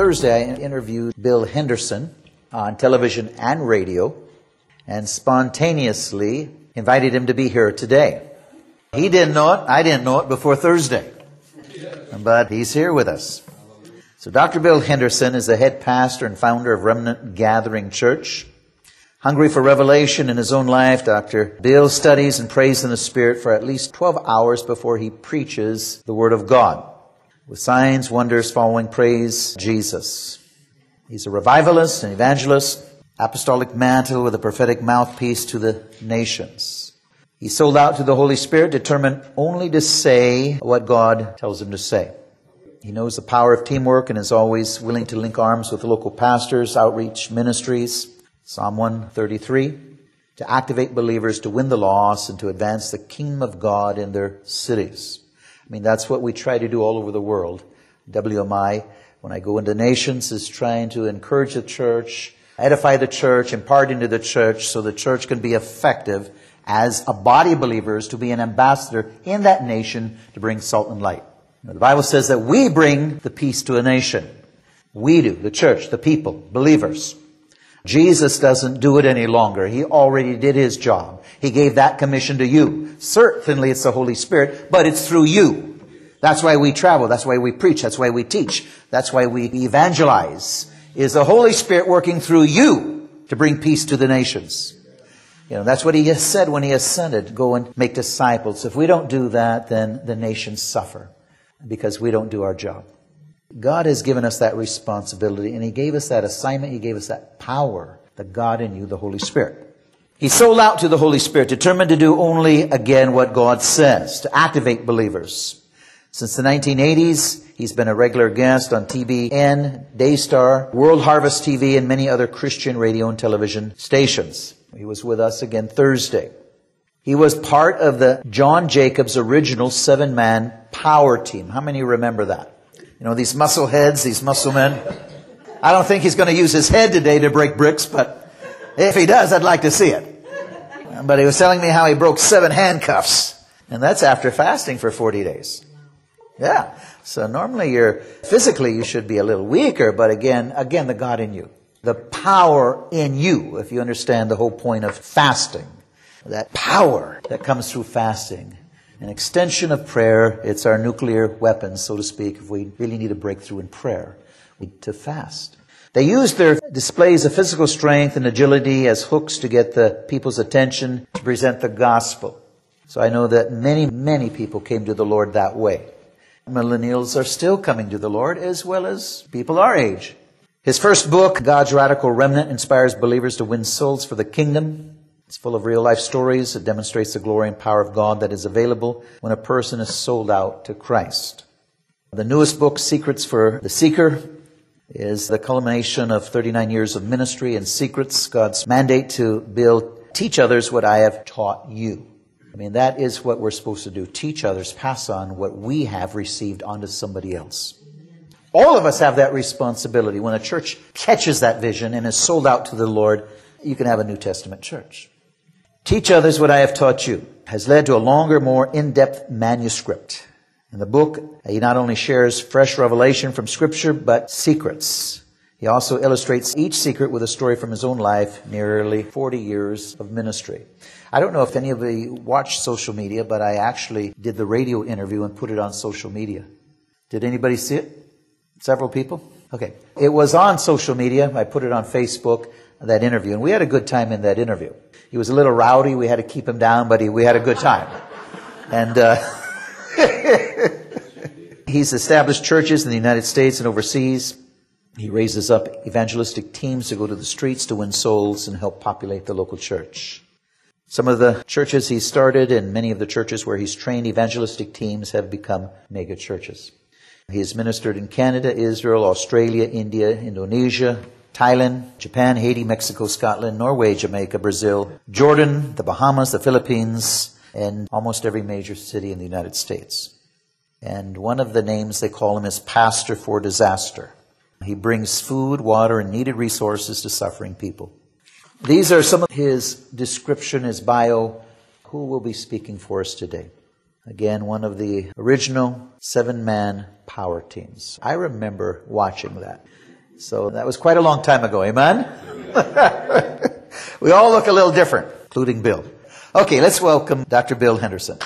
Thursday, I interviewed Bill Henderson on television and radio and spontaneously invited him to be here today. He didn't know it, I didn't know it before Thursday but he's here with us. So Dr. Bill Henderson is the head pastor and founder of Remnant Gathering Church. Hungry for revelation in his own life, Dr. Bill studies and prays in the Spirit for at least 12 hours before he preaches the Word of God. With signs, wonders following praise Jesus. He's a revivalist, an evangelist, apostolic mantle with a prophetic mouthpiece to the nations. He sold out to the Holy Spirit, determined only to say what God tells him to say. He knows the power of teamwork and is always willing to link arms with local pastors, outreach ministries. Psalm 133. To activate believers to win the lost and to advance the kingdom of God in their cities. I mean, that's what we try to do all over the world. WMI, when I go into nations, is trying to encourage the church, edify the church, impart into the church so the church can be effective as a body of believers to be an ambassador in that nation to bring salt and light. the Bible says that we bring the peace to a nation. We do, the church, the people, believers. Jesus doesn't do it any longer. He already did his job. He gave that commission to you. Certainly it's the Holy Spirit, but it's through you. That's why we travel. That's why we preach. That's why we teach. That's why we evangelize. Is the Holy Spirit working through you to bring peace to the nations? You know, that's what he said when he ascended, go and make disciples. If we don't do that, then the nations suffer because we don't do our job. God has given us that responsibility and he gave us that assignment. He gave us that power, the God in you, the Holy Spirit. He sold out to the Holy Spirit, determined to do only again what God says, to activate believers. Since the 1980s, he's been a regular guest on TBN, Daystar, World Harvest TV, and many other Christian radio and television stations. He was with us again Thursday. He was part of the John Jacobs original seven man power team. How many remember that? You know, these muscle heads, these muscle men. I don't think he's going to use his head today to break bricks, but if he does, I'd like to see it. But he was telling me how he broke seven handcuffs. And that's after fasting for 40 days. Yeah. So normally you're, physically you should be a little weaker, but again, again, the God in you the power in you, if you understand the whole point of fasting. That power that comes through fasting. An extension of prayer, it's our nuclear weapon, so to speak, if we really need a breakthrough in prayer. We to fast. They used their displays of physical strength and agility as hooks to get the people's attention to present the gospel. So I know that many, many people came to the Lord that way. Millennials are still coming to the Lord as well as people our age. His first book, God's Radical Remnant, inspires believers to win souls for the kingdom. It's full of real life stories. It demonstrates the glory and power of God that is available when a person is sold out to Christ. The newest book, Secrets for the Seeker, is the culmination of 39 years of ministry and secrets, God's mandate to build, teach others what I have taught you. I mean, that is what we're supposed to do. Teach others, pass on what we have received onto somebody else. All of us have that responsibility. When a church catches that vision and is sold out to the Lord, you can have a New Testament church. Teach others what I have taught you has led to a longer, more in-depth manuscript. In the book, he not only shares fresh revelation from scripture, but secrets. He also illustrates each secret with a story from his own life, nearly 40 years of ministry. I don't know if any of you watch social media, but I actually did the radio interview and put it on social media. Did anybody see it? Several people? Okay. It was on social media. I put it on Facebook, that interview, and we had a good time in that interview. He was a little rowdy. We had to keep him down, but he, we had a good time. And, uh, he's established churches in the United States and overseas. He raises up evangelistic teams to go to the streets to win souls and help populate the local church. Some of the churches he started and many of the churches where he's trained evangelistic teams have become mega churches. He has ministered in Canada, Israel, Australia, India, Indonesia, Thailand, Japan, Haiti, Mexico, Scotland, Norway, Jamaica, Brazil, Jordan, the Bahamas, the Philippines, and almost every major city in the United States. And one of the names they call him is Pastor for Disaster. He brings food, water, and needed resources to suffering people. These are some of his description, his bio. Who will be speaking for us today? Again, one of the original seven man power teams. I remember watching that. So that was quite a long time ago, amen? we all look a little different, including Bill. Okay, let's welcome Dr. Bill Henderson.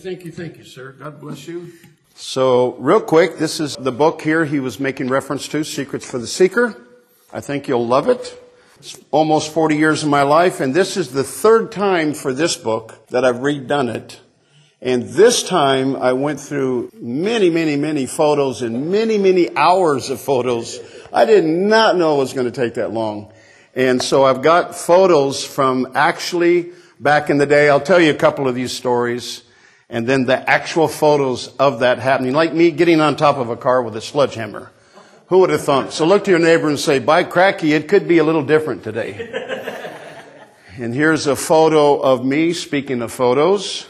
Thank you, thank you, sir. God bless you. So, real quick, this is the book here he was making reference to, Secrets for the Seeker. I think you'll love it. It's almost 40 years of my life, and this is the third time for this book that I've redone it. And this time I went through many, many, many photos and many, many hours of photos. I did not know it was going to take that long. And so I've got photos from actually back in the day. I'll tell you a couple of these stories and then the actual photos of that happening, like me getting on top of a car with a sledgehammer. Who would have thought? So look to your neighbor and say, by cracky, it could be a little different today. and here's a photo of me, speaking of photos.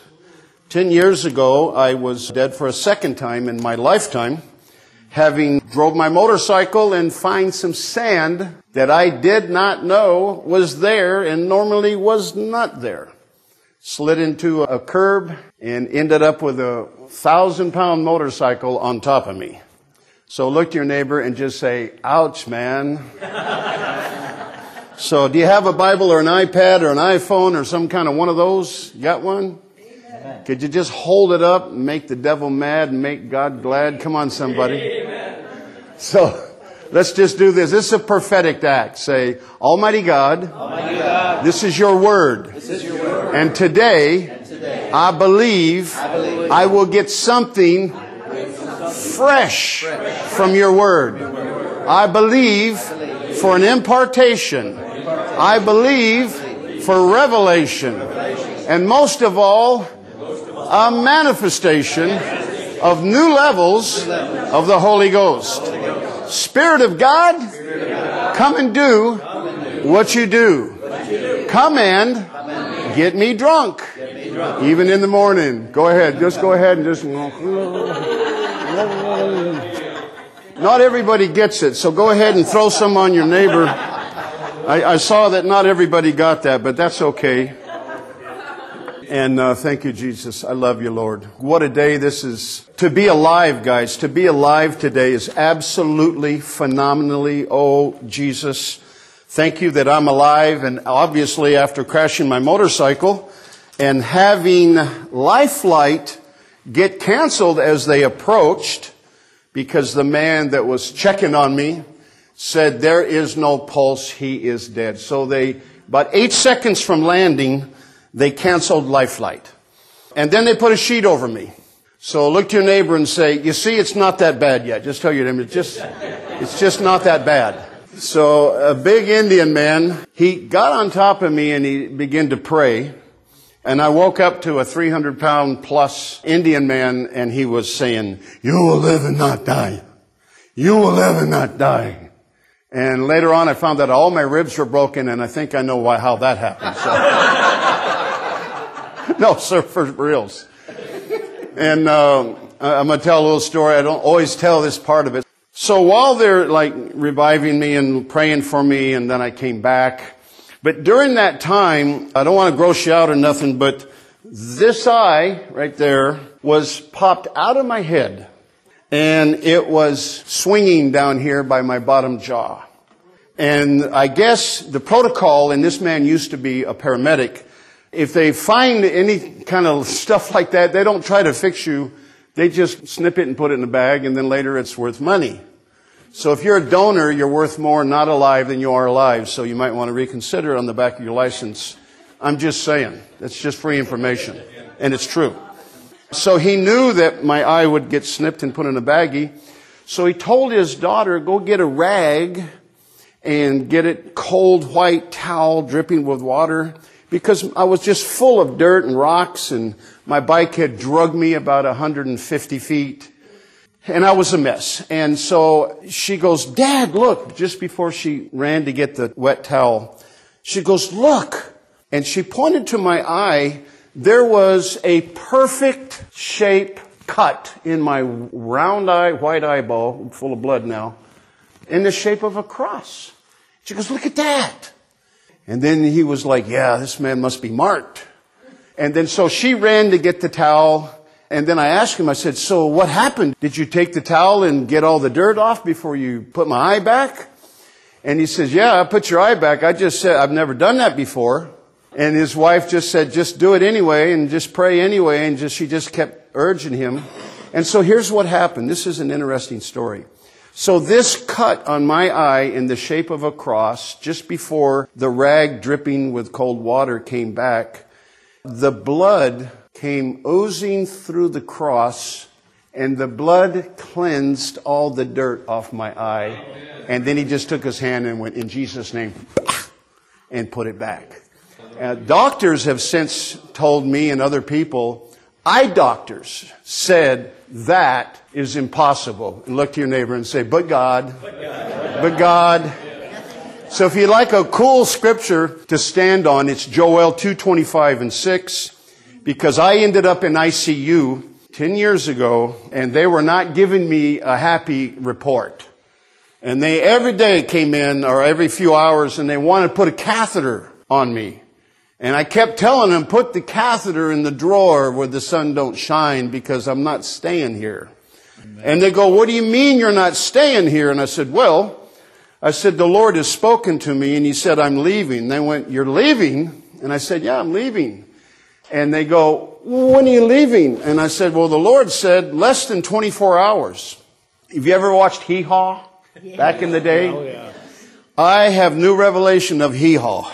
Ten years ago, I was dead for a second time in my lifetime, having drove my motorcycle and find some sand that I did not know was there and normally was not there. Slid into a curb and ended up with a thousand pound motorcycle on top of me. So look to your neighbor and just say, ouch, man. so do you have a Bible or an iPad or an iPhone or some kind of one of those? You got one? Amen. Could you just hold it up and make the devil mad and make God glad? Come on, somebody. Amen. So, Let's just do this. This is a prophetic act. Say, Almighty God, Almighty God this, is your word. This is your word. And today I, believe I will get something fresh from your word. I believe for an impartation. I believe for revelation. And most of all, a manifestation of new levels of the Holy Ghost. Spirit of God, come and do what you do. Come and get me drunk. Even in the morning. Go ahead. Just go ahead and just. Not everybody gets it, so go ahead and throw some on your neighbor. I, I saw that not everybody got that, but that's okay. And uh, thank you, Jesus. I love you, Lord. What a day this is. To be alive, guys, to be alive today is absolutely phenomenally, oh, Jesus. Thank you that I'm alive. And obviously, after crashing my motorcycle and having Lifelight get canceled as they approached because the man that was checking on me said, there is no pulse. He is dead. So they, about eight seconds from landing, they canceled Lifelight. And then they put a sheet over me. So look to your neighbor and say, you see, it's not that bad yet. Just tell your neighbor, it's just, it's just not that bad. So a big Indian man, he got on top of me and he began to pray. And I woke up to a 300 pound plus Indian man and he was saying, you will live and not die. You will live and not die. And later on I found that all my ribs were broken and I think I know why, how that happened. So. no, sir, for reals. And, uh, I'm going to tell a little story. I don't always tell this part of it. So while they're like reviving me and praying for me and then I came back, but during that time, I don't want to gross you out or nothing, but this eye right there was popped out of my head and it was swinging down here by my bottom jaw. And I guess the protocol, and this man used to be a paramedic, if they find any kind of stuff like that, they don't try to fix you. They just snip it and put it in a bag, and then later it's worth money. So if you're a donor, you're worth more not alive than you are alive. So you might want to reconsider on the back of your license. I'm just saying. That's just free information. And it's true. So he knew that my eye would get snipped and put in a baggie. So he told his daughter, go get a rag and get it cold white towel dripping with water because I was just full of dirt and rocks and my bike had drugged me about 150 feet and I was a mess. And so she goes, Dad, look, just before she ran to get the wet towel, she goes, look. And she pointed to my eye there was a perfect shape cut in my round eye, white eyeball, full of blood now, in the shape of a cross. She goes, look at that. And then he was like, yeah, this man must be marked. And then so she ran to get the towel. And then I asked him, I said, so what happened? Did you take the towel and get all the dirt off before you put my eye back? And he says, yeah, I put your eye back. I just said, I've never done that before. And his wife just said, just do it anyway and just pray anyway. And just, she just kept urging him. And so here's what happened. This is an interesting story. So this cut on my eye in the shape of a cross, just before the rag dripping with cold water came back, the blood came oozing through the cross and the blood cleansed all the dirt off my eye. And then he just took his hand and went, in Jesus' name, and put it back. Uh, doctors have since told me and other people, eye doctors said that is impossible. And look to your neighbor and say, but God, but God. But God. So if you'd like a cool scripture to stand on, it's Joel 2.25 and 6. Because I ended up in ICU 10 years ago and they were not giving me a happy report. And they every day came in or every few hours and they wanted to put a catheter on me. And I kept telling them, put the catheter in the drawer where the sun don't shine because I'm not staying here. Amen. And they go, what do you mean you're not staying here? And I said, well, I said, the Lord has spoken to me and he said, I'm leaving. And They went, you're leaving? And I said, yeah, I'm leaving. And they go, when are you leaving? And I said, well, the Lord said less than 24 hours. Have you ever watched Hee Haw back in the day? Oh, yeah. I have new revelation of Hee Haw.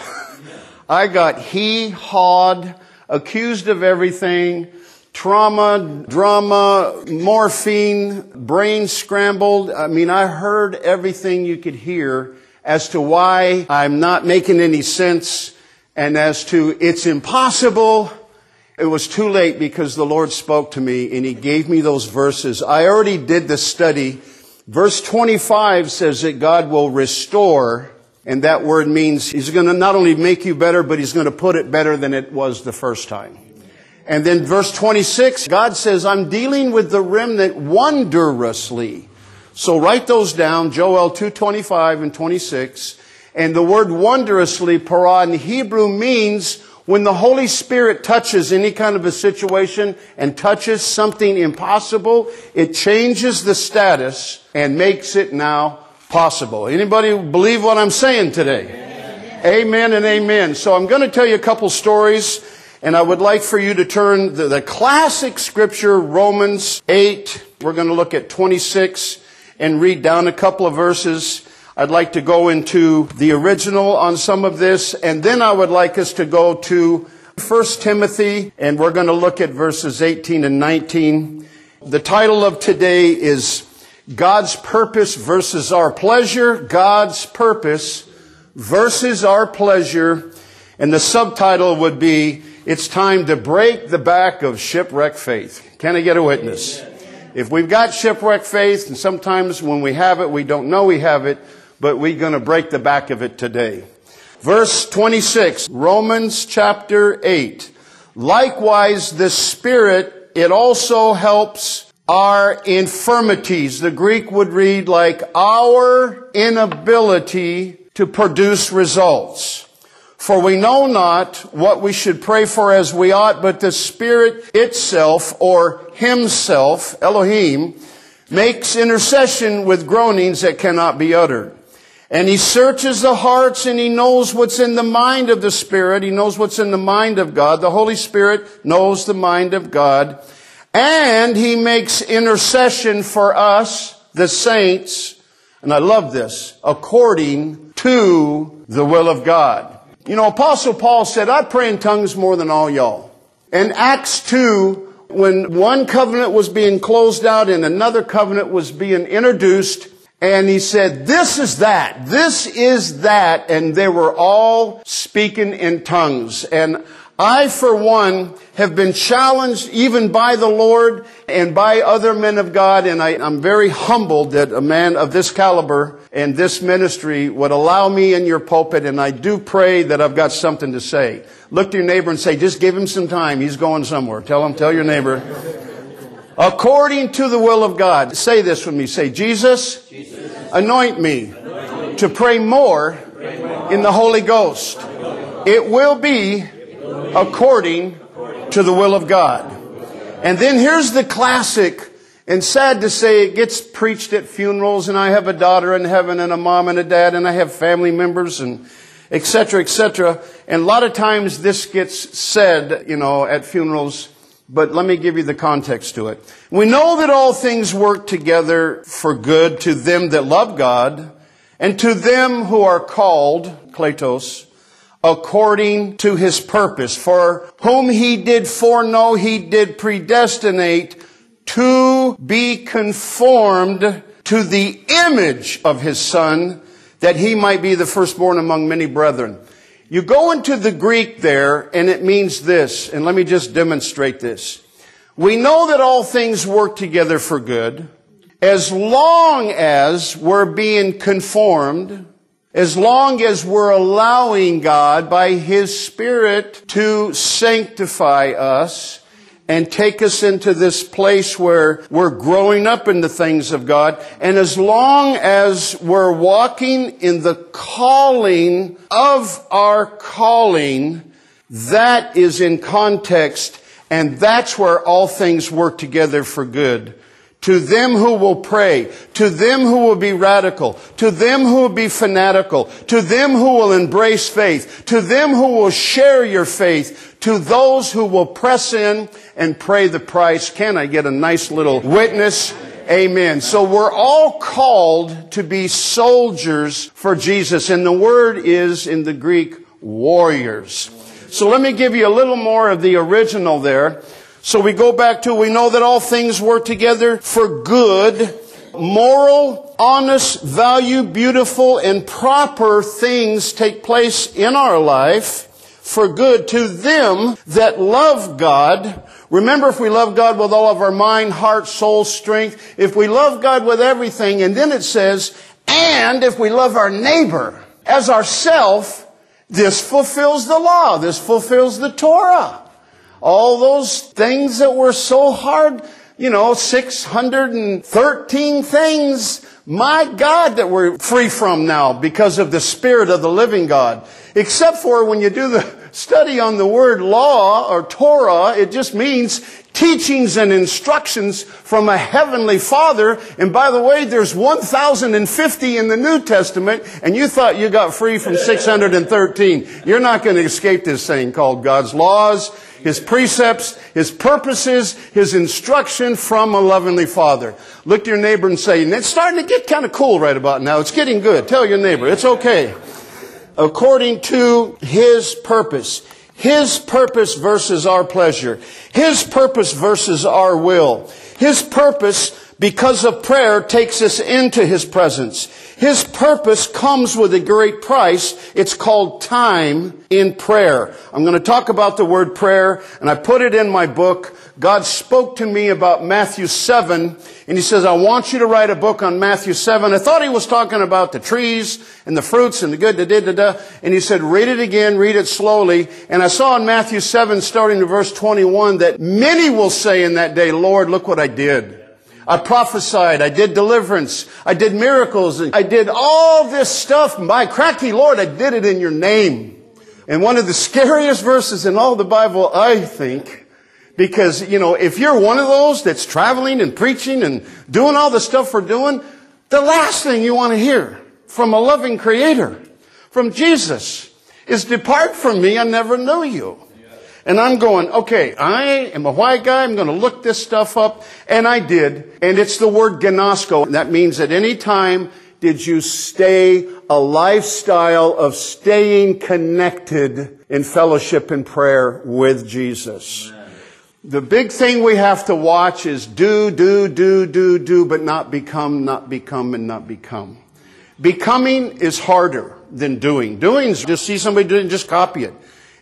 I got he hawed, accused of everything, trauma, drama, morphine, brain scrambled. I mean, I heard everything you could hear as to why I'm not making any sense and as to it's impossible. It was too late because the Lord spoke to me and He gave me those verses. I already did the study. Verse 25 says that God will restore and that word means he's going to not only make you better, but he's going to put it better than it was the first time. And then verse 26, God says, I'm dealing with the remnant wondrously. So write those down, Joel 2.25 and 26. And the word wondrously, para in Hebrew means when the Holy Spirit touches any kind of a situation and touches something impossible, it changes the status and makes it now possible. Anybody believe what I'm saying today? Amen, amen and amen. So I'm going to tell you a couple stories and I would like for you to turn the, the classic scripture, Romans 8. We're going to look at 26 and read down a couple of verses. I'd like to go into the original on some of this, and then I would like us to go to 1 Timothy, and we're going to look at verses 18 and 19. The title of today is God's purpose versus our pleasure, God's purpose versus our pleasure. And the subtitle would be, It's time to break the back of shipwreck faith. Can I get a witness? If we've got shipwreck faith, and sometimes when we have it, we don't know we have it, but we're going to break the back of it today. Verse 26, Romans chapter 8. Likewise, the Spirit, it also helps our infirmities. The Greek would read like our inability to produce results. For we know not what we should pray for as we ought, but the Spirit itself, or Himself, Elohim, makes intercession with groanings that cannot be uttered. And He searches the hearts and He knows what's in the mind of the Spirit. He knows what's in the mind of God. The Holy Spirit knows the mind of God. And He makes intercession for us, the saints, and I love this, according to the will of God. You know, Apostle Paul said, I pray in tongues more than all y'all. And Acts 2, when one covenant was being closed out and another covenant was being introduced, and he said, this is that, this is that, and they were all speaking in tongues. And I, for one, have been challenged even by the Lord and by other men of God, and I, am very humbled that a man of this caliber and this ministry would allow me in your pulpit, and I do pray that I've got something to say. Look to your neighbor and say, just give him some time. He's going somewhere. Tell him, tell your neighbor. According to the will of God. Say this with me. Say, Jesus, Jesus. anoint me anoint to pray more, pray more in the Holy Ghost. It will be according to the will of God. And then here's the classic, and sad to say it gets preached at funerals, and I have a daughter in heaven and a mom and a dad, and I have family members and etc., etc. And a lot of times this gets said, you know, at funerals, but let me give you the context to it. We know that all things work together for good to them that love God and to them who are called, Kletos, according to his purpose. For whom he did foreknow, he did predestinate to be conformed to the image of his son, that he might be the firstborn among many brethren. You go into the Greek there, and it means this, and let me just demonstrate this. We know that all things work together for good, as long as we're being conformed as long as we're allowing God by His Spirit to sanctify us and take us into this place where we're growing up in the things of God. And as long as we're walking in the calling of our calling, that is in context and that's where all things work together for good to them who will pray, to them who will be radical, to them who will be fanatical, to them who will embrace faith, to them who will share your faith, to those who will press in and pray the price. Can I get a nice little witness? Amen. So we're all called to be soldiers for Jesus, and the word is in the Greek warriors. So let me give you a little more of the original there. So we go back to, we know that all things work together for good, moral, honest, value, beautiful, and proper things take place in our life for good to them that love God. Remember, if we love God with all of our mind, heart, soul, strength, if we love God with everything, and then it says, and if we love our neighbor as ourself, this fulfills the law. This fulfills the Torah. All those things that were so hard, you know, 613 things, my God, that we're free from now because of the Spirit of the living God. Except for when you do the study on the word law or Torah, it just means teachings and instructions from a heavenly father. And by the way, there's 1,050 in the New Testament, and you thought you got free from 613. You're not going to escape this thing called God's laws, His precepts, His purposes, His instruction from a lovingly father. Look to your neighbor and say, it's starting to get kind of cool right about now. It's getting good. Tell your neighbor, it's okay. According to His purpose. His purpose versus our pleasure. His purpose versus our will. His purpose, because of prayer, takes us into His presence. His purpose comes with a great price. It's called time in prayer. I'm going to talk about the word prayer, and I put it in my book. God spoke to me about Matthew 7, and He says, I want you to write a book on Matthew 7. I thought He was talking about the trees and the fruits and the good, da da da da. And He said, read it again, read it slowly. And I saw in Matthew 7, starting to verse 21, that many will say in that day, Lord, look what I did. I prophesied. I did deliverance. I did miracles. I did all this stuff. My cracky Lord, I did it in your name. And one of the scariest verses in all the Bible, I think, because, you know, if you're one of those that's traveling and preaching and doing all the stuff we're doing, the last thing you want to hear from a loving creator, from Jesus, is depart from me, I never knew you. And I'm going, okay, I am a white guy. I'm going to look this stuff up. And I did. And it's the word gnosko. That means at any time did you stay a lifestyle of staying connected in fellowship and prayer with Jesus. The big thing we have to watch is do, do, do, do, do, but not become, not become, and not become. Becoming is harder than doing. Doing is just see somebody doing, just copy it.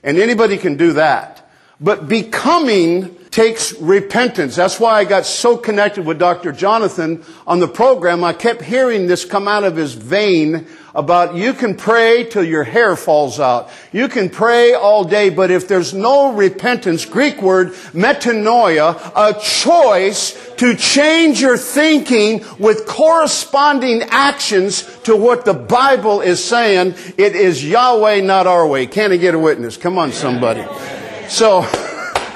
And anybody can do that. But becoming takes repentance. That's why I got so connected with Dr. Jonathan on the program. I kept hearing this come out of his vein about you can pray till your hair falls out. You can pray all day, but if there's no repentance, Greek word metanoia, a choice to change your thinking with corresponding actions to what the Bible is saying, it is Yahweh, not our way. Can I get a witness? Come on, somebody. So,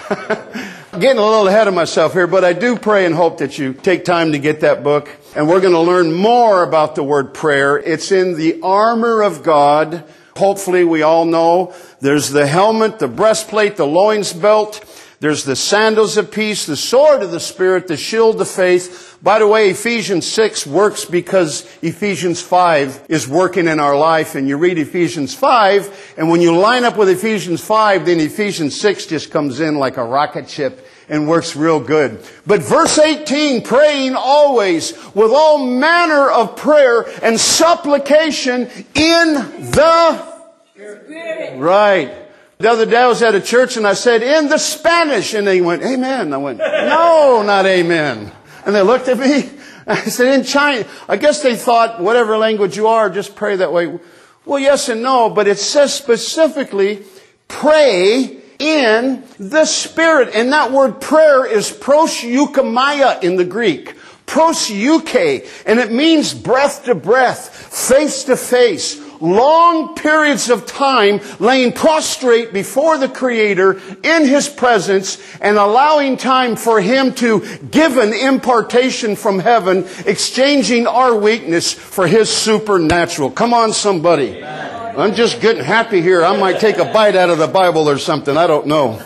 getting a little ahead of myself here, but I do pray and hope that you take time to get that book. And we're going to learn more about the word prayer. It's in the armor of God. Hopefully we all know there's the helmet, the breastplate, the loins belt. There's the sandals of peace, the sword of the Spirit, the shield of faith. By the way, Ephesians 6 works because Ephesians 5 is working in our life. And you read Ephesians 5, and when you line up with Ephesians 5, then Ephesians 6 just comes in like a rocket ship and works real good. But verse 18, praying always with all manner of prayer and supplication in the Spirit. Right. The other day I was at a church and I said, in the Spanish. And they went, amen. I went, no, not amen. And they looked at me. I said, in China. I guess they thought, whatever language you are, just pray that way. Well, yes and no, but it says specifically, pray in the Spirit. And that word prayer is proseuchomai in the Greek. Proseuche. And it means breath to breath, face to face, long periods of time laying prostrate before the Creator in His presence and allowing time for Him to give an impartation from heaven, exchanging our weakness for His supernatural. Come on, somebody. I'm just getting happy here. I might take a bite out of the Bible or something. I don't know.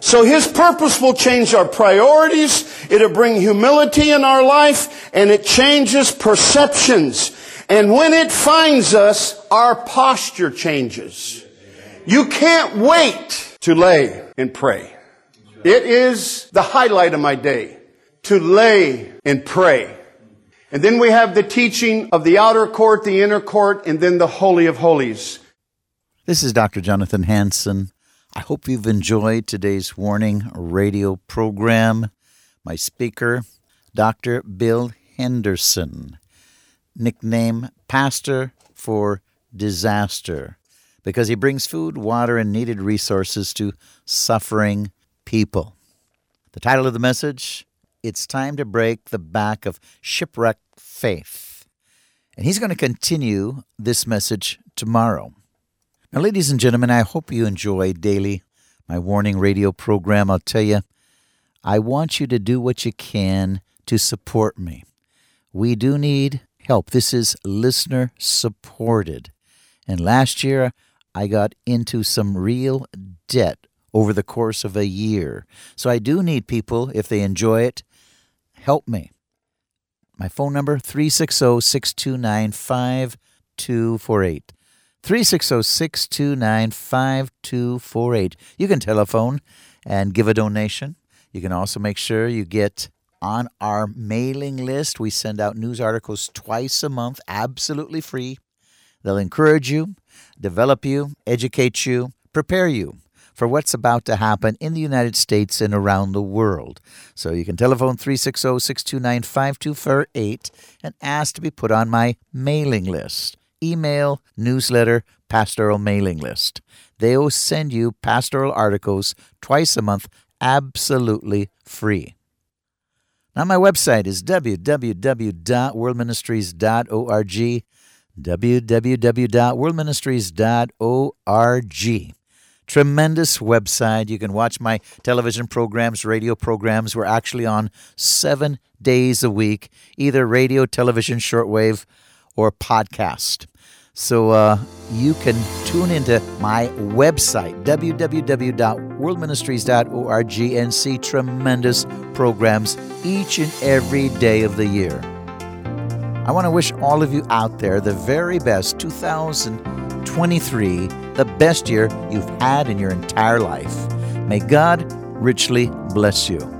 So His purpose will change our priorities. It'll bring humility in our life and it changes perceptions. And when it finds us, our posture changes. You can't wait to lay and pray. It is the highlight of my day to lay and pray. And then we have the teaching of the outer court, the inner court, and then the Holy of Holies. This is Dr. Jonathan Hansen. I hope you've enjoyed today's warning radio program. My speaker, Dr. Bill Henderson nickname Pastor for Disaster because he brings food, water, and needed resources to suffering people. The title of the message It's Time to Break the Back of Shipwrecked Faith. And he's going to continue this message tomorrow. Now, ladies and gentlemen, I hope you enjoy daily my warning radio program. I'll tell you, I want you to do what you can to support me. We do need help. This is listener supported. And last year, I got into some real debt over the course of a year. So I do need people, if they enjoy it, help me. My phone number 360-629-5248. 360-629-5248. You can telephone and give a donation. You can also make sure you get on our mailing list. We send out news articles twice a month, absolutely free. They'll encourage you, develop you, educate you, prepare you for what's about to happen in the United States and around the world. So you can telephone 360 629 5248 and ask to be put on my mailing list. Email, newsletter, pastoral mailing list. They will send you pastoral articles twice a month absolutely free. Now, my website is www.worldministries.org. www.worldministries.org. Tremendous website. You can watch my television programs, radio programs. We're actually on seven days a week, either radio, television, shortwave, or podcast. So uh, you can tune into my website, www.worldministries.org, and see tremendous programs each and every day of the year. I want to wish all of you out there the very best 2023, the best year you've had in your entire life. May God richly bless you.